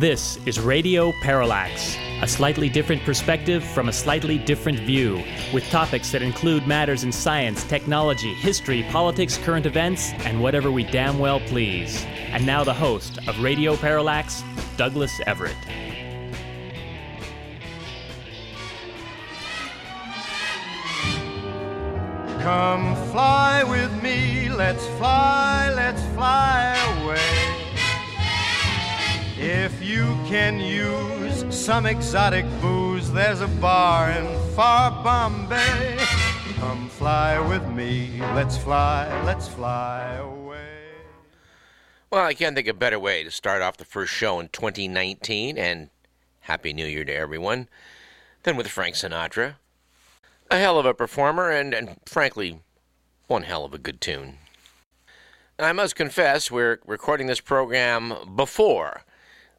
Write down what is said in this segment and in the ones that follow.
This is Radio Parallax, a slightly different perspective from a slightly different view, with topics that include matters in science, technology, history, politics, current events, and whatever we damn well please. And now the host of Radio Parallax, Douglas Everett. Come fly with me, let's fly, let's fly away. If you can use some exotic booze, there's a bar in far Bombay. Come fly with me, let's fly, let's fly away. Well, I can't think of a better way to start off the first show in 2019, and Happy New Year to everyone, than with Frank Sinatra. A hell of a performer, and, and frankly, one hell of a good tune. And I must confess, we're recording this program before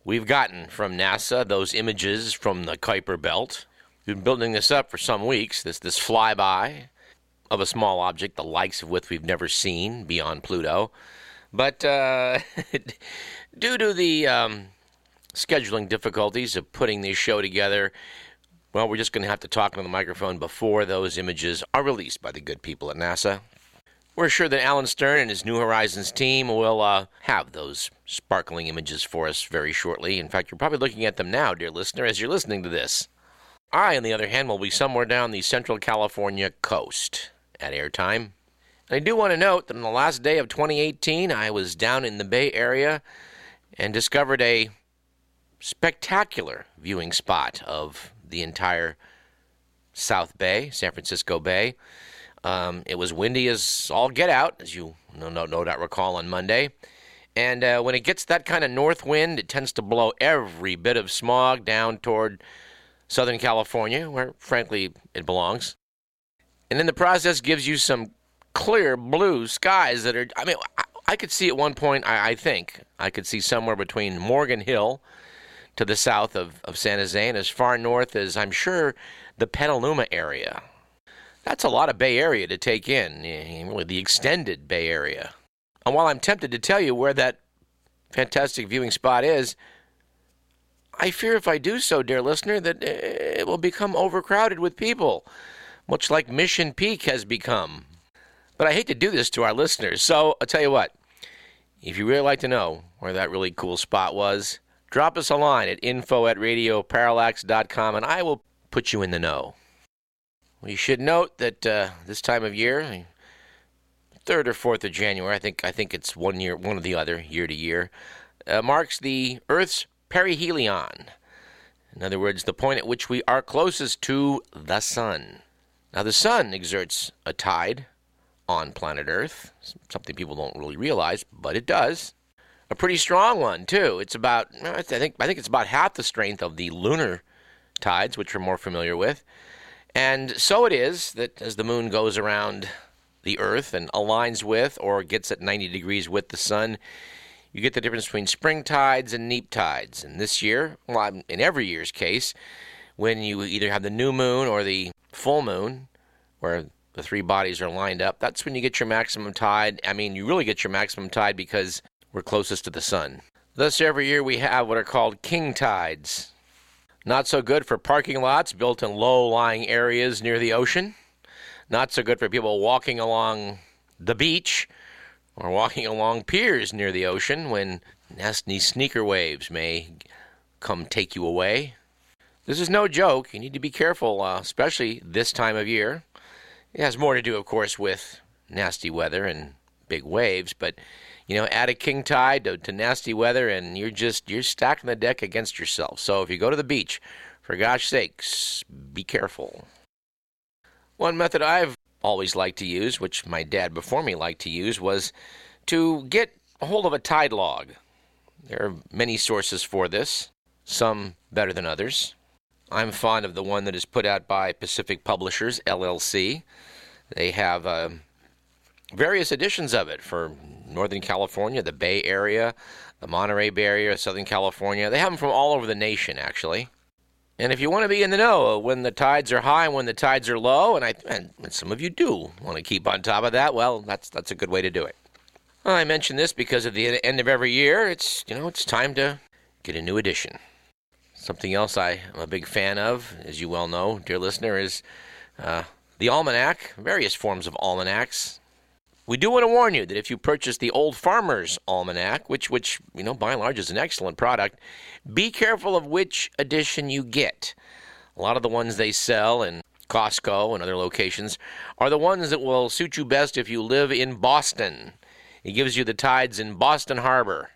we've gotten from NASA those images from the Kuiper Belt. We've been building this up for some weeks, this, this flyby of a small object, the likes of which we've never seen beyond Pluto. But uh, due to the um, scheduling difficulties of putting this show together, well, we're just going to have to talk on the microphone before those images are released by the good people at NASA. We're sure that Alan Stern and his New Horizons team will uh, have those sparkling images for us very shortly. In fact, you're probably looking at them now, dear listener, as you're listening to this. I, on the other hand, will be somewhere down the Central California coast at airtime. I do want to note that on the last day of 2018, I was down in the Bay Area and discovered a spectacular viewing spot of the entire South Bay, San Francisco Bay. Um, it was windy as all get out, as you no, no, no doubt recall on Monday. And uh, when it gets that kind of north wind, it tends to blow every bit of smog down toward Southern California, where frankly it belongs. And in the process, gives you some clear blue skies that are. I mean, I, I could see at one point. I, I think I could see somewhere between Morgan Hill to the south of, of San Jose and as far north as I'm sure the Petaluma area. That's a lot of Bay Area to take in, eh, really the extended Bay Area. And while I'm tempted to tell you where that fantastic viewing spot is, I fear if I do so, dear listener, that eh, it will become overcrowded with people, much like Mission Peak has become. But I hate to do this to our listeners, so I'll tell you what. If you really like to know where that really cool spot was, drop us a line at info at radioparallax.com and I will put you in the know. We should note that uh, this time of year, third or fourth of January, I think I think it's one year, one or the other, year to year, uh, marks the Earth's perihelion. In other words, the point at which we are closest to the sun. Now, the sun exerts a tide on planet Earth, something people don't really realize, but it does a pretty strong one too. It's about I think I think it's about half the strength of the lunar tides, which we're more familiar with. And so it is that as the moon goes around the Earth and aligns with or gets at 90 degrees with the sun, you get the difference between spring tides and neap tides. And this year, well, in every year's case, when you either have the new moon or the full moon, where the three bodies are lined up, that's when you get your maximum tide. I mean, you really get your maximum tide because we're closest to the sun. Thus, every year we have what are called king tides. Not so good for parking lots built in low lying areas near the ocean. Not so good for people walking along the beach or walking along piers near the ocean when nasty sneaker waves may come take you away. This is no joke. You need to be careful, uh, especially this time of year. It has more to do, of course, with nasty weather and big waves, but you know, add a king tide to, to nasty weather, and you're just you're stacking the deck against yourself. So if you go to the beach, for gosh sakes, be careful. One method I've always liked to use, which my dad before me liked to use, was to get a hold of a tide log. There are many sources for this, some better than others. I'm fond of the one that is put out by Pacific Publishers, LLC. They have uh, various editions of it for Northern California, the Bay Area, the Monterey Bay Area, Southern California. They have them from all over the nation, actually. And if you want to be in the know when the tides are high and when the tides are low, and I and some of you do want to keep on top of that, well, that's that's a good way to do it. Well, I mention this because at the end of every year, it's you know it's time to get a new edition. Something else I am a big fan of, as you well know, dear listener, is uh, the almanac, various forms of almanacs. We do want to warn you that if you purchase the Old Farmer's Almanac, which, which you know, by and large is an excellent product, be careful of which edition you get. A lot of the ones they sell in Costco and other locations are the ones that will suit you best if you live in Boston. It gives you the tides in Boston Harbor.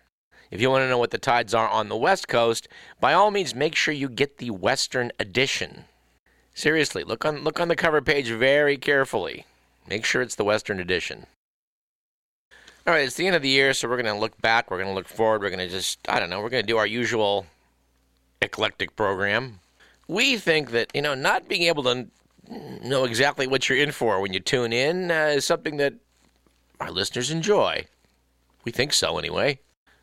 If you want to know what the tides are on the West Coast, by all means make sure you get the Western edition. Seriously, look on look on the cover page very carefully. Make sure it's the Western edition. All right, it's the end of the year, so we're going to look back, we're going to look forward, we're going to just I don't know, we're going to do our usual eclectic program. We think that, you know, not being able to know exactly what you're in for when you tune in uh, is something that our listeners enjoy. We think so, anyway.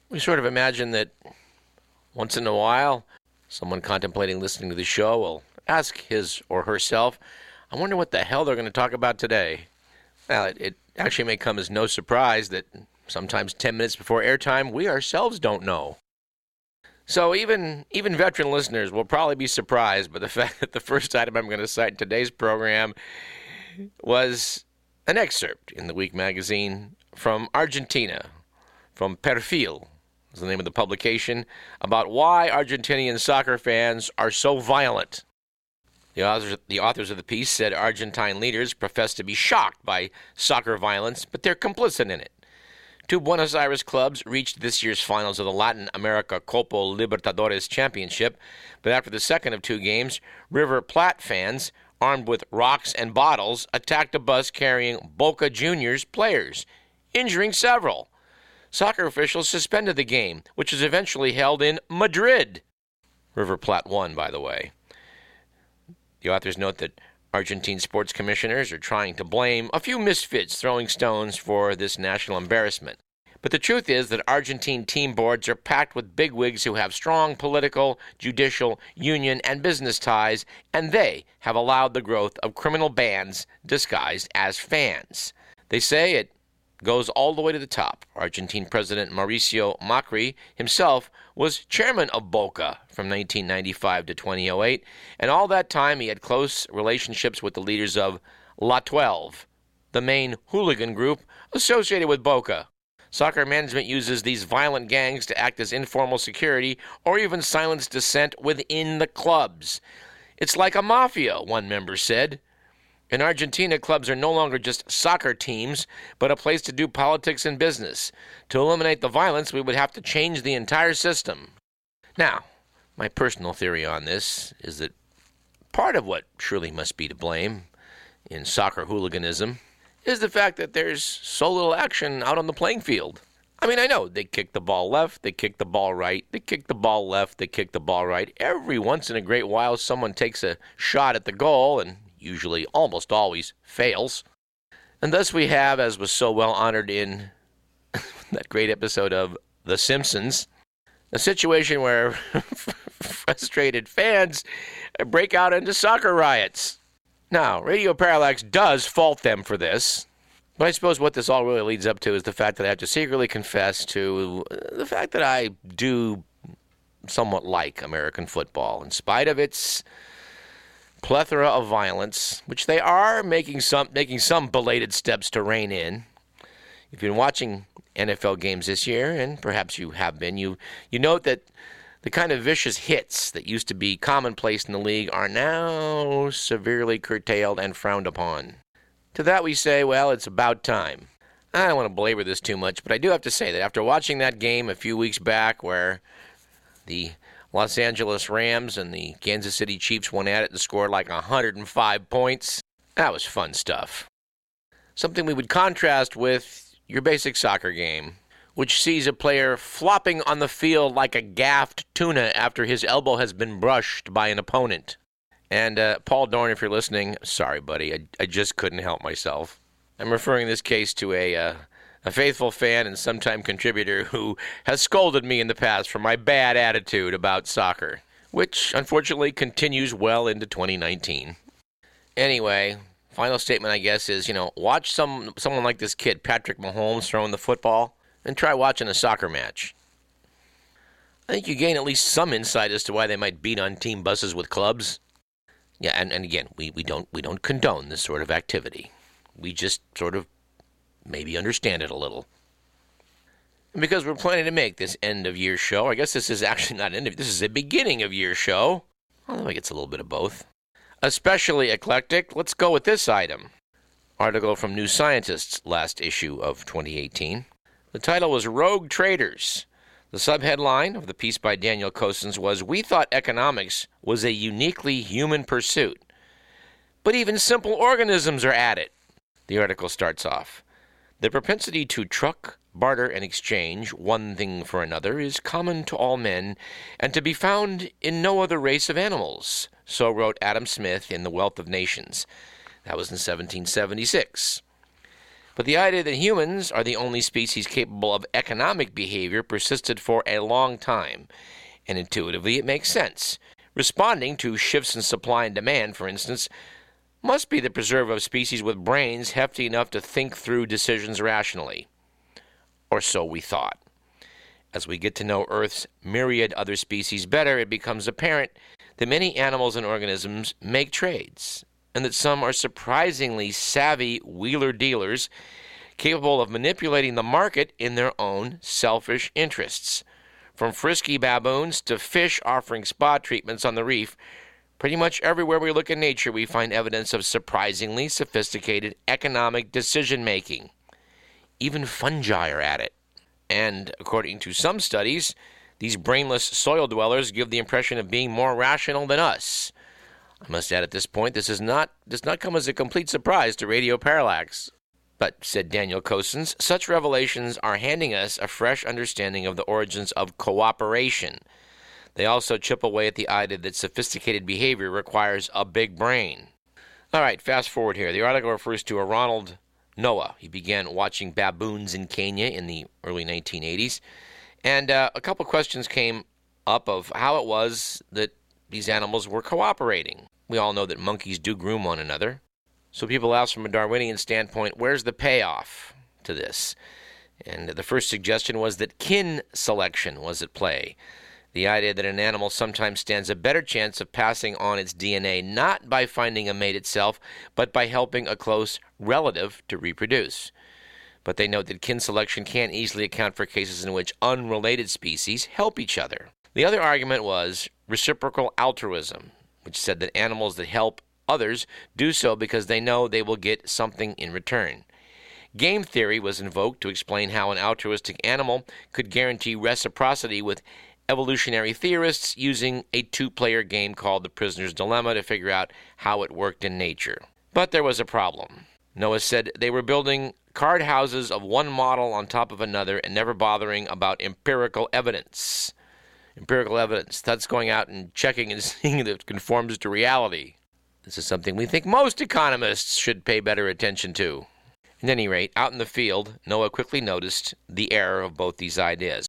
We sort of imagine that once in a while, someone contemplating listening to the show will ask his or herself, I wonder what the hell they're going to talk about today. Well, it, it actually may come as no surprise that sometimes 10 minutes before airtime, we ourselves don't know. So even even veteran listeners will probably be surprised by the fact that the first item I'm going to cite in today's program was an excerpt in the Week magazine from Argentina, from Perfil, is the name of the publication, about why Argentinian soccer fans are so violent. The authors, the authors of the piece said Argentine leaders profess to be shocked by soccer violence, but they're complicit in it. Two Buenos Aires clubs reached this year's finals of the Latin America Copa Libertadores Championship, but after the second of two games, River Plate fans, armed with rocks and bottles, attacked a bus carrying Boca Juniors players, injuring several. Soccer officials suspended the game, which was eventually held in Madrid. River Plate won, by the way. The authors note that Argentine sports commissioners are trying to blame a few misfits throwing stones for this national embarrassment. But the truth is that Argentine team boards are packed with bigwigs who have strong political, judicial, union, and business ties, and they have allowed the growth of criminal bands disguised as fans. They say it goes all the way to the top. Argentine President Mauricio Macri himself was chairman of Boca from 1995 to 2008, and all that time he had close relationships with the leaders of La 12, the main hooligan group associated with Boca. Soccer management uses these violent gangs to act as informal security or even silence dissent within the clubs. It's like a mafia, one member said. In Argentina, clubs are no longer just soccer teams, but a place to do politics and business. To eliminate the violence, we would have to change the entire system. Now, my personal theory on this is that part of what surely must be to blame in soccer hooliganism is the fact that there's so little action out on the playing field. I mean, I know they kick the ball left, they kick the ball right, they kick the ball left, they kick the ball right. Every once in a great while, someone takes a shot at the goal, and usually, almost always, fails. And thus we have, as was so well honored in that great episode of The Simpsons, a situation where frustrated fans break out into soccer riots. Now, Radio Parallax does fault them for this, but I suppose what this all really leads up to is the fact that I have to secretly confess to uh, the fact that I do somewhat like American football, in spite of its plethora of violence, which they are making some making some belated steps to rein in. If you've been watching NFL games this year, and perhaps you have been, you you note that the kind of vicious hits that used to be commonplace in the league are now severely curtailed and frowned upon. To that we say, well, it's about time. I don't want to belabor this too much, but I do have to say that after watching that game a few weeks back where the Los Angeles Rams and the Kansas City Chiefs went at it and scored like 105 points. That was fun stuff. Something we would contrast with your basic soccer game, which sees a player flopping on the field like a gaffed tuna after his elbow has been brushed by an opponent. And uh, Paul Dorn, if you're listening, sorry, buddy, I, I just couldn't help myself. I'm referring this case to a uh, a faithful fan and sometime contributor who has scolded me in the past for my bad attitude about soccer, which unfortunately continues well into 2019. Anyway, final statement I guess is, you know, watch some someone like this kid, Patrick Mahomes throwing the football, and try watching a soccer match. I think you gain at least some insight as to why they might beat on team buses with clubs. Yeah, and, and again, we, we don't we don't condone this sort of activity. We just sort of maybe understand it a little. And because we're planning to make this end of year show, I guess this is actually not end of this is a beginning of year show. Although I guess a little bit of both. Especially eclectic, let's go with this item. Article from New Scientist's last issue of 2018. The title was Rogue Traders. The subheadline of the piece by Daniel Cossins was We thought economics was a uniquely human pursuit. But even simple organisms are at it. The article starts off The propensity to truck, barter, and exchange one thing for another is common to all men and to be found in no other race of animals. So wrote Adam Smith in The Wealth of Nations. That was in 1776. But the idea that humans are the only species capable of economic behavior persisted for a long time, and intuitively it makes sense. Responding to shifts in supply and demand, for instance, must be the preserve of species with brains hefty enough to think through decisions rationally. Or so we thought. As we get to know Earth's myriad other species better, it becomes apparent that many animals and organisms make trades, and that some are surprisingly savvy wheeler dealers capable of manipulating the market in their own selfish interests. From frisky baboons to fish offering spa treatments on the reef, pretty much everywhere we look in nature, we find evidence of surprisingly sophisticated economic decision making. Even fungi are at it. And according to some studies, these brainless soil dwellers give the impression of being more rational than us. I must add at this point, this is not does not come as a complete surprise to Radio Parallax. But, said Daniel Cossins, such revelations are handing us a fresh understanding of the origins of cooperation. They also chip away at the idea that sophisticated behavior requires a big brain. All right, fast forward here. The article refers to a Ronald Noah. He began watching baboons in Kenya in the early 1980s. And uh, a couple questions came up of how it was that these animals were cooperating. We all know that monkeys do groom one another. So people ask from a Darwinian standpoint, where's the payoff to this? And the first suggestion was that kin selection was at play. The idea that an animal sometimes stands a better chance of passing on its DNA not by finding a mate itself, but by helping a close relative to reproduce. But they note that kin selection can't easily account for cases in which unrelated species help each other. The other argument was reciprocal altruism, which said that animals that help others do so because they know they will get something in return. Game theory was invoked to explain how an altruistic animal could guarantee reciprocity with evolutionary theorists using a two player game called The Prisoner's Dilemma to figure out how it worked in nature. But there was a problem. Noah said they were building card houses of one model on top of another and never bothering about empirical evidence empirical evidence. That's going out and checking and seeing if it conforms to reality. This is something we think most economists should pay better attention to. At any rate, out in the field, Noah quickly noticed the error of both these ideas.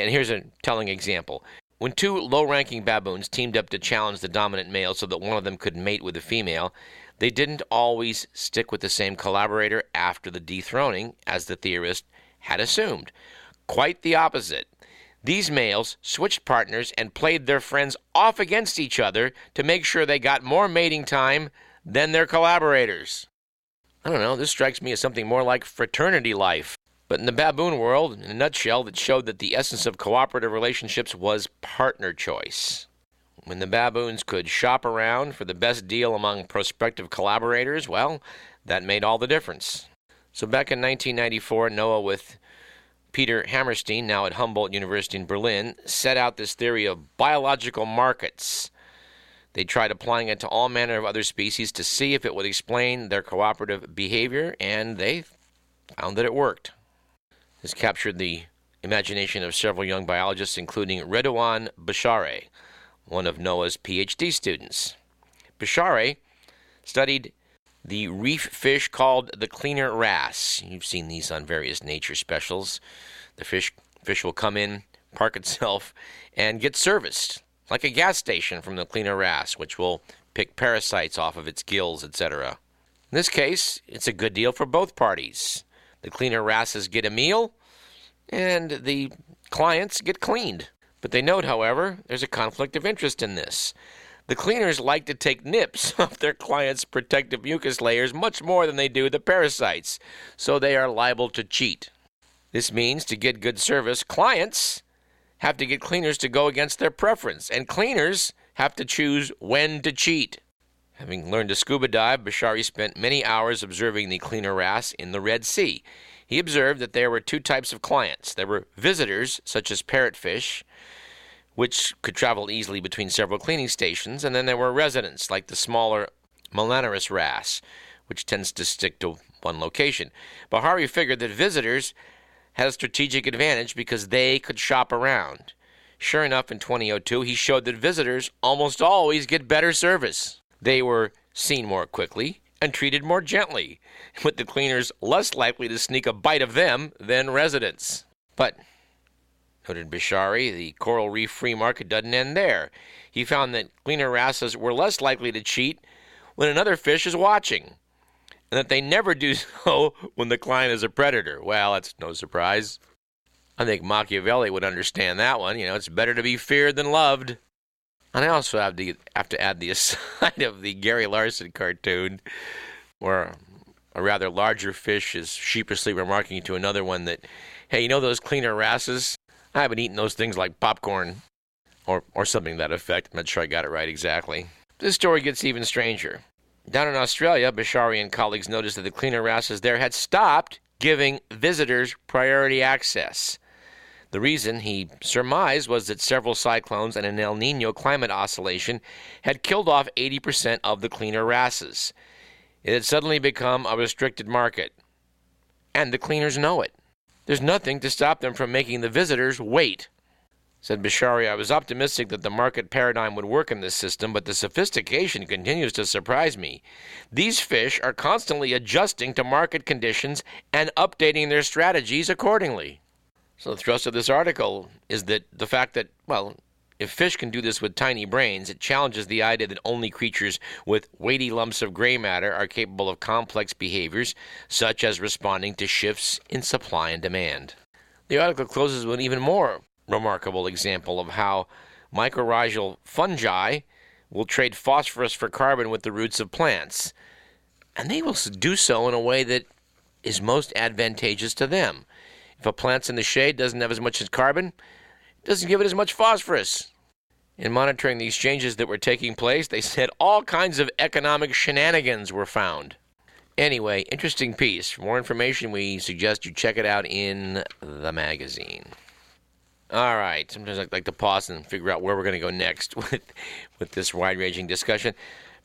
And here's a telling example. When two low ranking baboons teamed up to challenge the dominant male so that one of them could mate with a female, they didn't always stick with the same collaborator after the dethroning, as the theorist had assumed. Quite the opposite. These males switched partners and played their friends off against each other to make sure they got more mating time than their collaborators. I don't know, this strikes me as something more like fraternity life. But in the baboon world, in a nutshell, that showed that the essence of cooperative relationships was partner choice. When the baboons could shop around for the best deal among prospective collaborators, well, that made all the difference. So back in 1994, Noah, with Peter Hammerstein, now at Humboldt University in Berlin, set out this theory of biological markets. They tried applying it to all manner of other species to see if it would explain their cooperative behavior, and they found that it worked. This captured the imagination of several young biologists, including Redouan Bshary, one of Noah's PhD students. Bshary studied the reef fish called the cleaner wrasse. You've seen these on various nature specials. The fish fish will come in, park itself, and get serviced like a gas station from the cleaner wrasse, which will pick parasites off of its gills, etc. In this case, it's a good deal for both parties. The cleaner rasses get a meal, and the clients get cleaned. But they note, however, there's a conflict of interest in this. The cleaners like to take nips off their clients' protective mucus layers much more than they do the parasites, so they are liable to cheat. This means to get good service, clients have to get cleaners to go against their preference, and cleaners have to choose when to cheat. Having learned to scuba dive, Bshary spent many hours observing the cleaner wrasse in the Red Sea. He observed that there were two types of clients. There were visitors, such as parrotfish, which could travel easily between several cleaning stations, and then there were residents, like the smaller Melanurus wrasse, which tends to stick to one location. Bshary figured that visitors had a strategic advantage because they could shop around. Sure enough, in 2002, he showed that visitors almost always get better service. They were seen more quickly and treated more gently, with the cleaners less likely to sneak a bite of them than residents. But, noted Bshary, the coral reef free market doesn't end there. He found that cleaner wrasses were less likely to cheat when another fish is watching, and that they never do so when the client is a predator. Well, that's no surprise. I think Machiavelli would understand that one. You know, it's better to be feared than loved. And I also have to have to add the aside of the Gary Larson cartoon, where a rather larger fish is sheepishly remarking to another one that, "Hey, you know those cleaner wrasses? I haven't eaten those things like popcorn, or or something that effect." I'm not sure I got it right exactly. This story gets even stranger. Down in Australia, Bshary and colleagues noticed that the cleaner wrasses there had stopped giving visitors priority access. The reason, he surmised, was that several cyclones and an El Nino climate oscillation had killed off 80% of the cleaner wrasses. It had suddenly become a restricted market. And the cleaners know it. There's nothing to stop them from making the visitors wait. Said Bshary, I was optimistic that the market paradigm would work in this system, but the sophistication continues to surprise me. These fish are constantly adjusting to market conditions and updating their strategies accordingly. So, the thrust of this article is that the fact that, well, if fish can do this with tiny brains, it challenges the idea that only creatures with weighty lumps of gray matter are capable of complex behaviors, such as responding to shifts in supply and demand. The article closes with an even more remarkable example of how mycorrhizal fungi will trade phosphorus for carbon with the roots of plants, and they will do so in a way that is most advantageous to them. If a plant's in the shade doesn't have as much as carbon, it doesn't give it as much phosphorus. In monitoring the exchanges that were taking place, they said all kinds of economic shenanigans were found. Anyway, interesting piece. For more information, we suggest you check it out in the magazine. All right. Sometimes I like to pause and figure out where we're going to go next with with this wide-ranging discussion.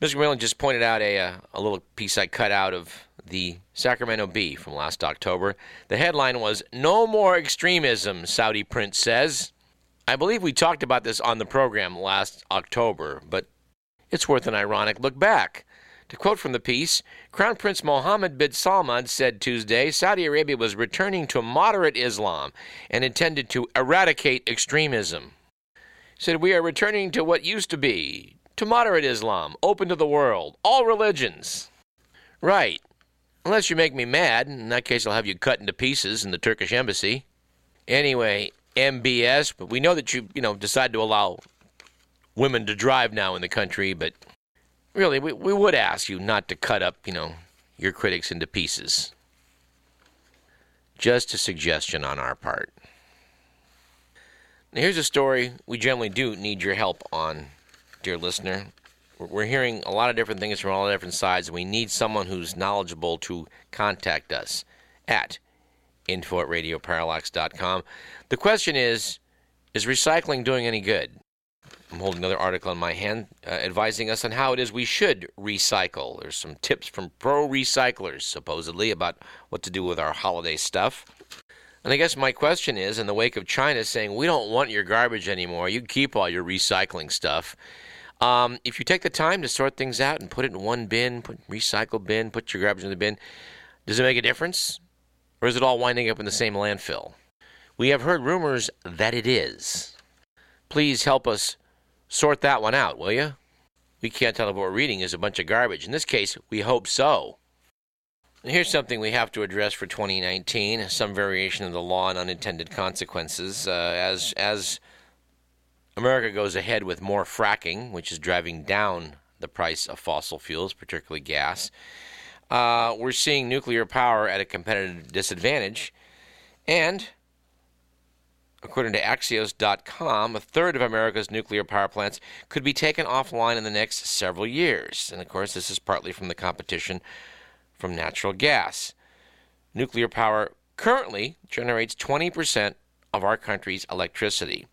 Mr. Millen just pointed out a, uh, a little piece I cut out of the Sacramento Bee from last October. The headline was No More Extremism, Saudi Prince says. I believe we talked about this on the program last October, but it's worth an ironic look back. To quote from the piece, Crown Prince Mohammed bin Salman said Tuesday Saudi Arabia was returning to moderate Islam and intended to eradicate extremism. He said, We are returning to what used to be, to moderate Islam, open to the world, all religions. Right. Unless you make me mad. In that case, I'll have you cut into pieces in the Turkish embassy. Anyway, MBS, but we know that you, you know, decide to allow women to drive now in the country, but really, we, we would ask you not to cut up, you know, your critics into pieces. Just a suggestion on our part. Now, here's a story we generally do need your help on, dear listener. We're hearing a lot of different things from all different sides, and we need someone who's knowledgeable to contact us at info at radioparallax.com. The question is Is recycling doing any good? I'm holding another article in my hand uh, advising us on how it is we should recycle. There's some tips from pro recyclers, supposedly, about what to do with our holiday stuff. And I guess my question is in the wake of China saying, we don't want your garbage anymore, you keep all your recycling stuff. Um, if you take the time to sort things out and put it in one bin, put recycle bin, put your garbage in the bin, does it make a difference? Or is it all winding up in the same landfill? We have heard rumors that it is. Please help us sort that one out, will you? We can't tell if what we're reading is a bunch of garbage. In this case, we hope so. And here's something we have to address for 2019: some variation of the law and unintended consequences. Uh, as as America goes ahead with more fracking, which is driving down the price of fossil fuels, particularly gas. Uh, we're seeing nuclear power at a competitive disadvantage. And according to Axios.com, a third of America's nuclear power plants could be taken offline in the next several years. And of course, this is partly from the competition from natural gas. Nuclear power currently generates 20% of our country's electricity.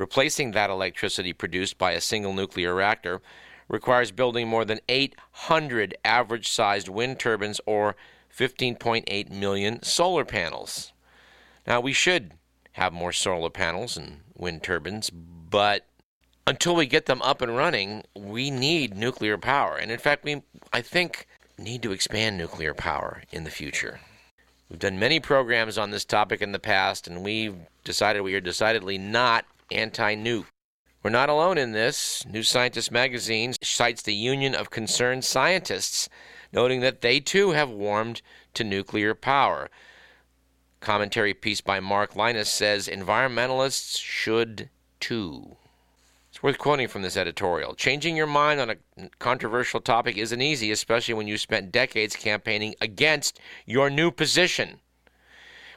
Replacing that electricity produced by a single nuclear reactor requires building more than 800 average sized wind turbines or 15.8 million solar panels. Now, we should have more solar panels and wind turbines, but until we get them up and running, we need nuclear power. And in fact, we, I think, need to expand nuclear power in the future. We've done many programs on this topic in the past, and we've decided we are decidedly not anti nuke. We're not alone in this. New Scientist magazine cites the Union of Concerned Scientists, noting that they too have warmed to nuclear power. Commentary piece by Mark Lynas says environmentalists should too. It's worth quoting from this editorial. Changing your mind on a controversial topic isn't easy, especially when you spent decades campaigning against your new position,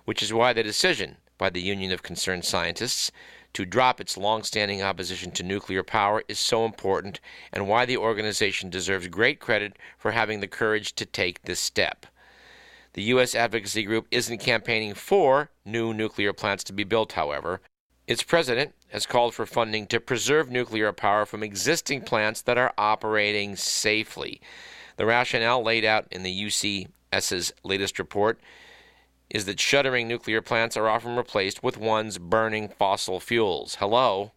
which is why the decision by the Union of Concerned Scientists to drop its long-standing opposition to nuclear power is so important and why the organization deserves great credit for having the courage to take this step. The U.S. advocacy group isn't campaigning for new nuclear plants to be built, however. Its president has called for funding to preserve nuclear power from existing plants that are operating safely. The rationale laid out in the UCS's latest report is that shuttering nuclear plants are often replaced with ones burning fossil fuels. Hello?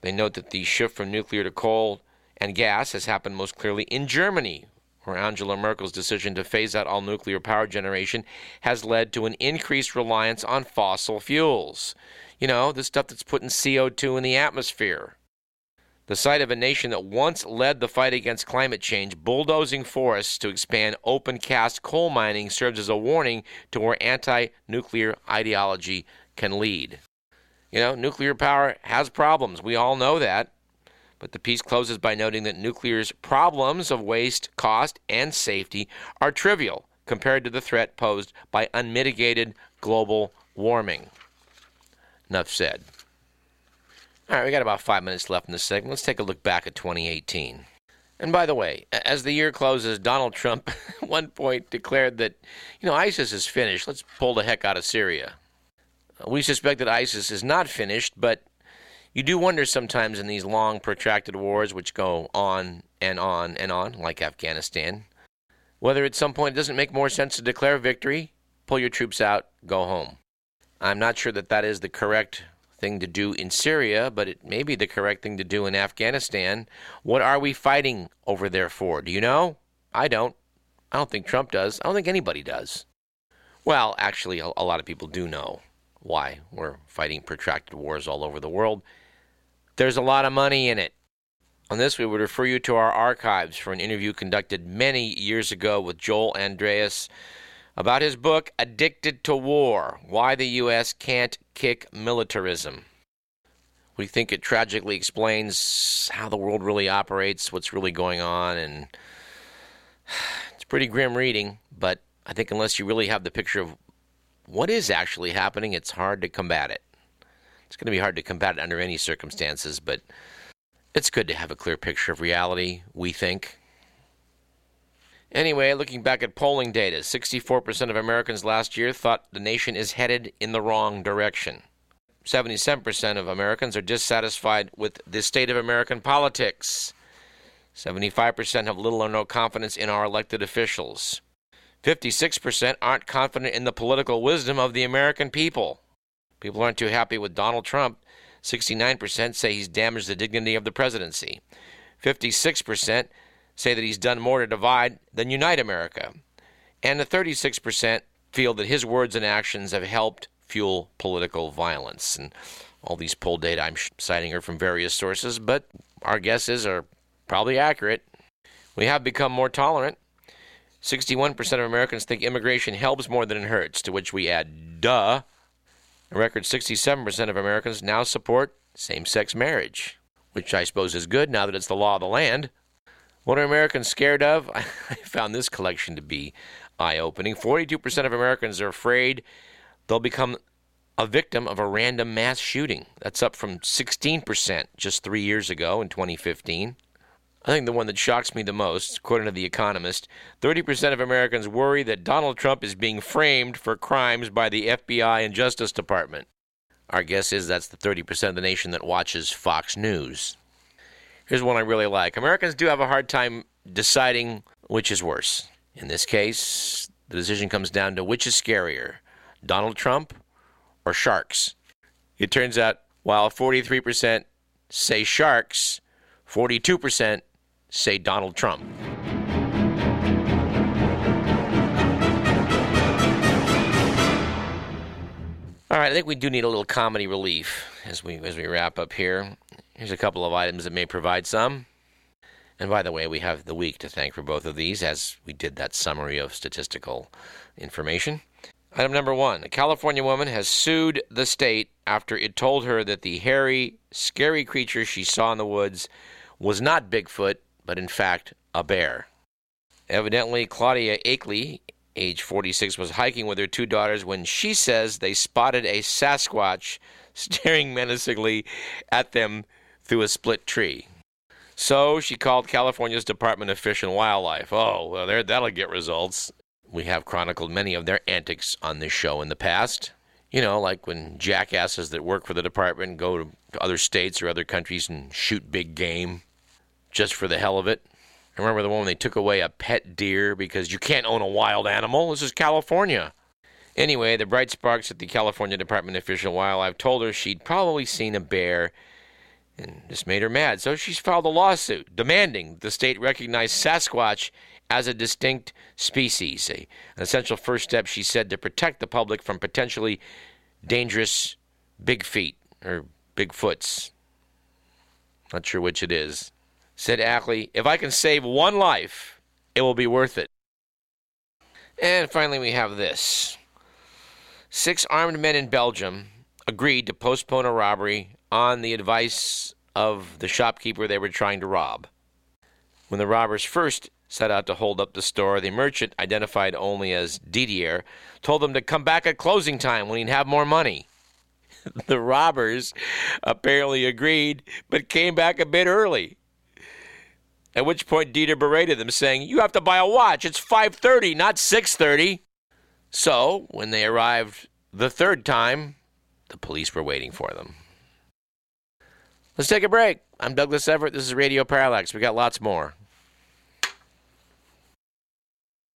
They note that the shift from nuclear to coal and gas has happened most clearly in Germany, where Angela Merkel's decision to phase out all nuclear power generation has led to an increased reliance on fossil fuels. You know, the stuff that's putting CO2 in the atmosphere. The sight of a nation that once led the fight against climate change, bulldozing forests to expand open cast coal mining, serves as a warning to where anti nuclear ideology can lead. You know, nuclear power has problems. We all know that. But the piece closes by noting that nuclear's problems of waste, cost, and safety are trivial compared to the threat posed by unmitigated global warming. Enough said. All right, we got about five minutes left in this segment. Let's take a look back at 2018. And by the way, as the year closes, Donald Trump at one point declared that, you know, ISIS is finished. Let's pull the heck out of Syria. Uh, we suspect that ISIS is not finished, but you do wonder sometimes in these long, protracted wars which go on and on and on, like Afghanistan, whether at some point it doesn't make more sense to declare victory, pull your troops out, go home. I'm not sure that that is the correct thing to do in Syria, but it may be the correct thing to do in Afghanistan. What are we fighting over there for? Do you know? I don't. I don't think Trump does. I don't think anybody does. Well, actually, a, lot of people do know why we're fighting protracted wars all over the world. There's a lot of money in it. On this, we would refer you to our archives for an interview conducted many years ago with Joel Andreas about his book, Addicted to War Why the U.S. Can't Kick Militarism. We think it tragically explains how the world really operates, what's really going on, and it's pretty grim reading, but I think unless you really have the picture of what is actually happening, it's hard to combat it. It's going to be hard to combat it under any circumstances, but it's good to have a clear picture of reality, we think. Anyway, looking back at polling data, 64% of Americans last year thought the nation is headed in the wrong direction. 77% of Americans are dissatisfied with the state of American politics. 75% have little or no confidence in our elected officials. 56% aren't confident in the political wisdom of the American people. People aren't too happy with Donald Trump. 69% say he's damaged the dignity of the presidency. 56% say that he's done more to divide than unite America. And the 36% feel that his words and actions have helped fuel political violence. And all these poll data I'm citing are from various sources, but our guesses are probably accurate. We have become more tolerant. 61% of Americans think immigration helps more than it hurts, to which we add, duh. A record 67% of Americans now support same sex marriage, which I suppose is good now that it's the law of the land. What are Americans scared of? I found this collection to be eye opening. 42% of Americans are afraid they'll become a victim of a random mass shooting. That's up from 16% just three years ago in 2015. I think the one that shocks me the most, according to The Economist, 30% of Americans worry that Donald Trump is being framed for crimes by the FBI and Justice Department. Our guess is that's the 30% of the nation that watches Fox News. Here's one I really like Americans do have a hard time deciding which is worse. In this case, the decision comes down to which is scarier Donald Trump or sharks. It turns out while 43% say sharks, 42% say Donald Trump. All right, I think we do need a little comedy relief as we as we wrap up here. Here's a couple of items that may provide some. And by the way, we have the week to thank for both of these as we did that summary of statistical information. Item number one A California woman has sued the state after it told her that the hairy, scary creature she saw in the woods was not Bigfoot, but in fact a bear. Evidently, Claudia Ackley, age 46, was hiking with her two daughters when she says they spotted a Sasquatch staring menacingly at them through a split tree. So she called California's Department of Fish and Wildlife. Oh, well, there, that'll get results. We have chronicled many of their antics on this show in the past. You know, like when jackasses that work for the department go to other states or other countries and shoot big game just for the hell of it. I remember the one when they took away a pet deer because you can't own a wild animal. This is California. Anyway, the bright sparks at the California Department of Fish and Wildlife told her she'd probably seen a bear and this made her mad. So she's filed a lawsuit demanding the state recognize Sasquatch as a distinct species. A, an essential first step, she said, to protect the public from potentially dangerous big feet or big foots. Not sure which it is. Said Ackley, if I can save one life, it will be worth it. And finally, we have this. Six armed men in Belgium agreed to postpone a robbery on the advice of the shopkeeper they were trying to rob. When the robbers first set out to hold up the store, the merchant, identified only as Didier, told them to come back at closing time when he'd have more money. the robbers apparently agreed, but came back a bit early. At which point Didier berated them, saying, You have to buy a watch. It's 5.30, not 6.30. So, when they arrived the third time, the police were waiting for them. Let's take a break. I'm Douglas Everett. This is Radio Parallax. We got lots more.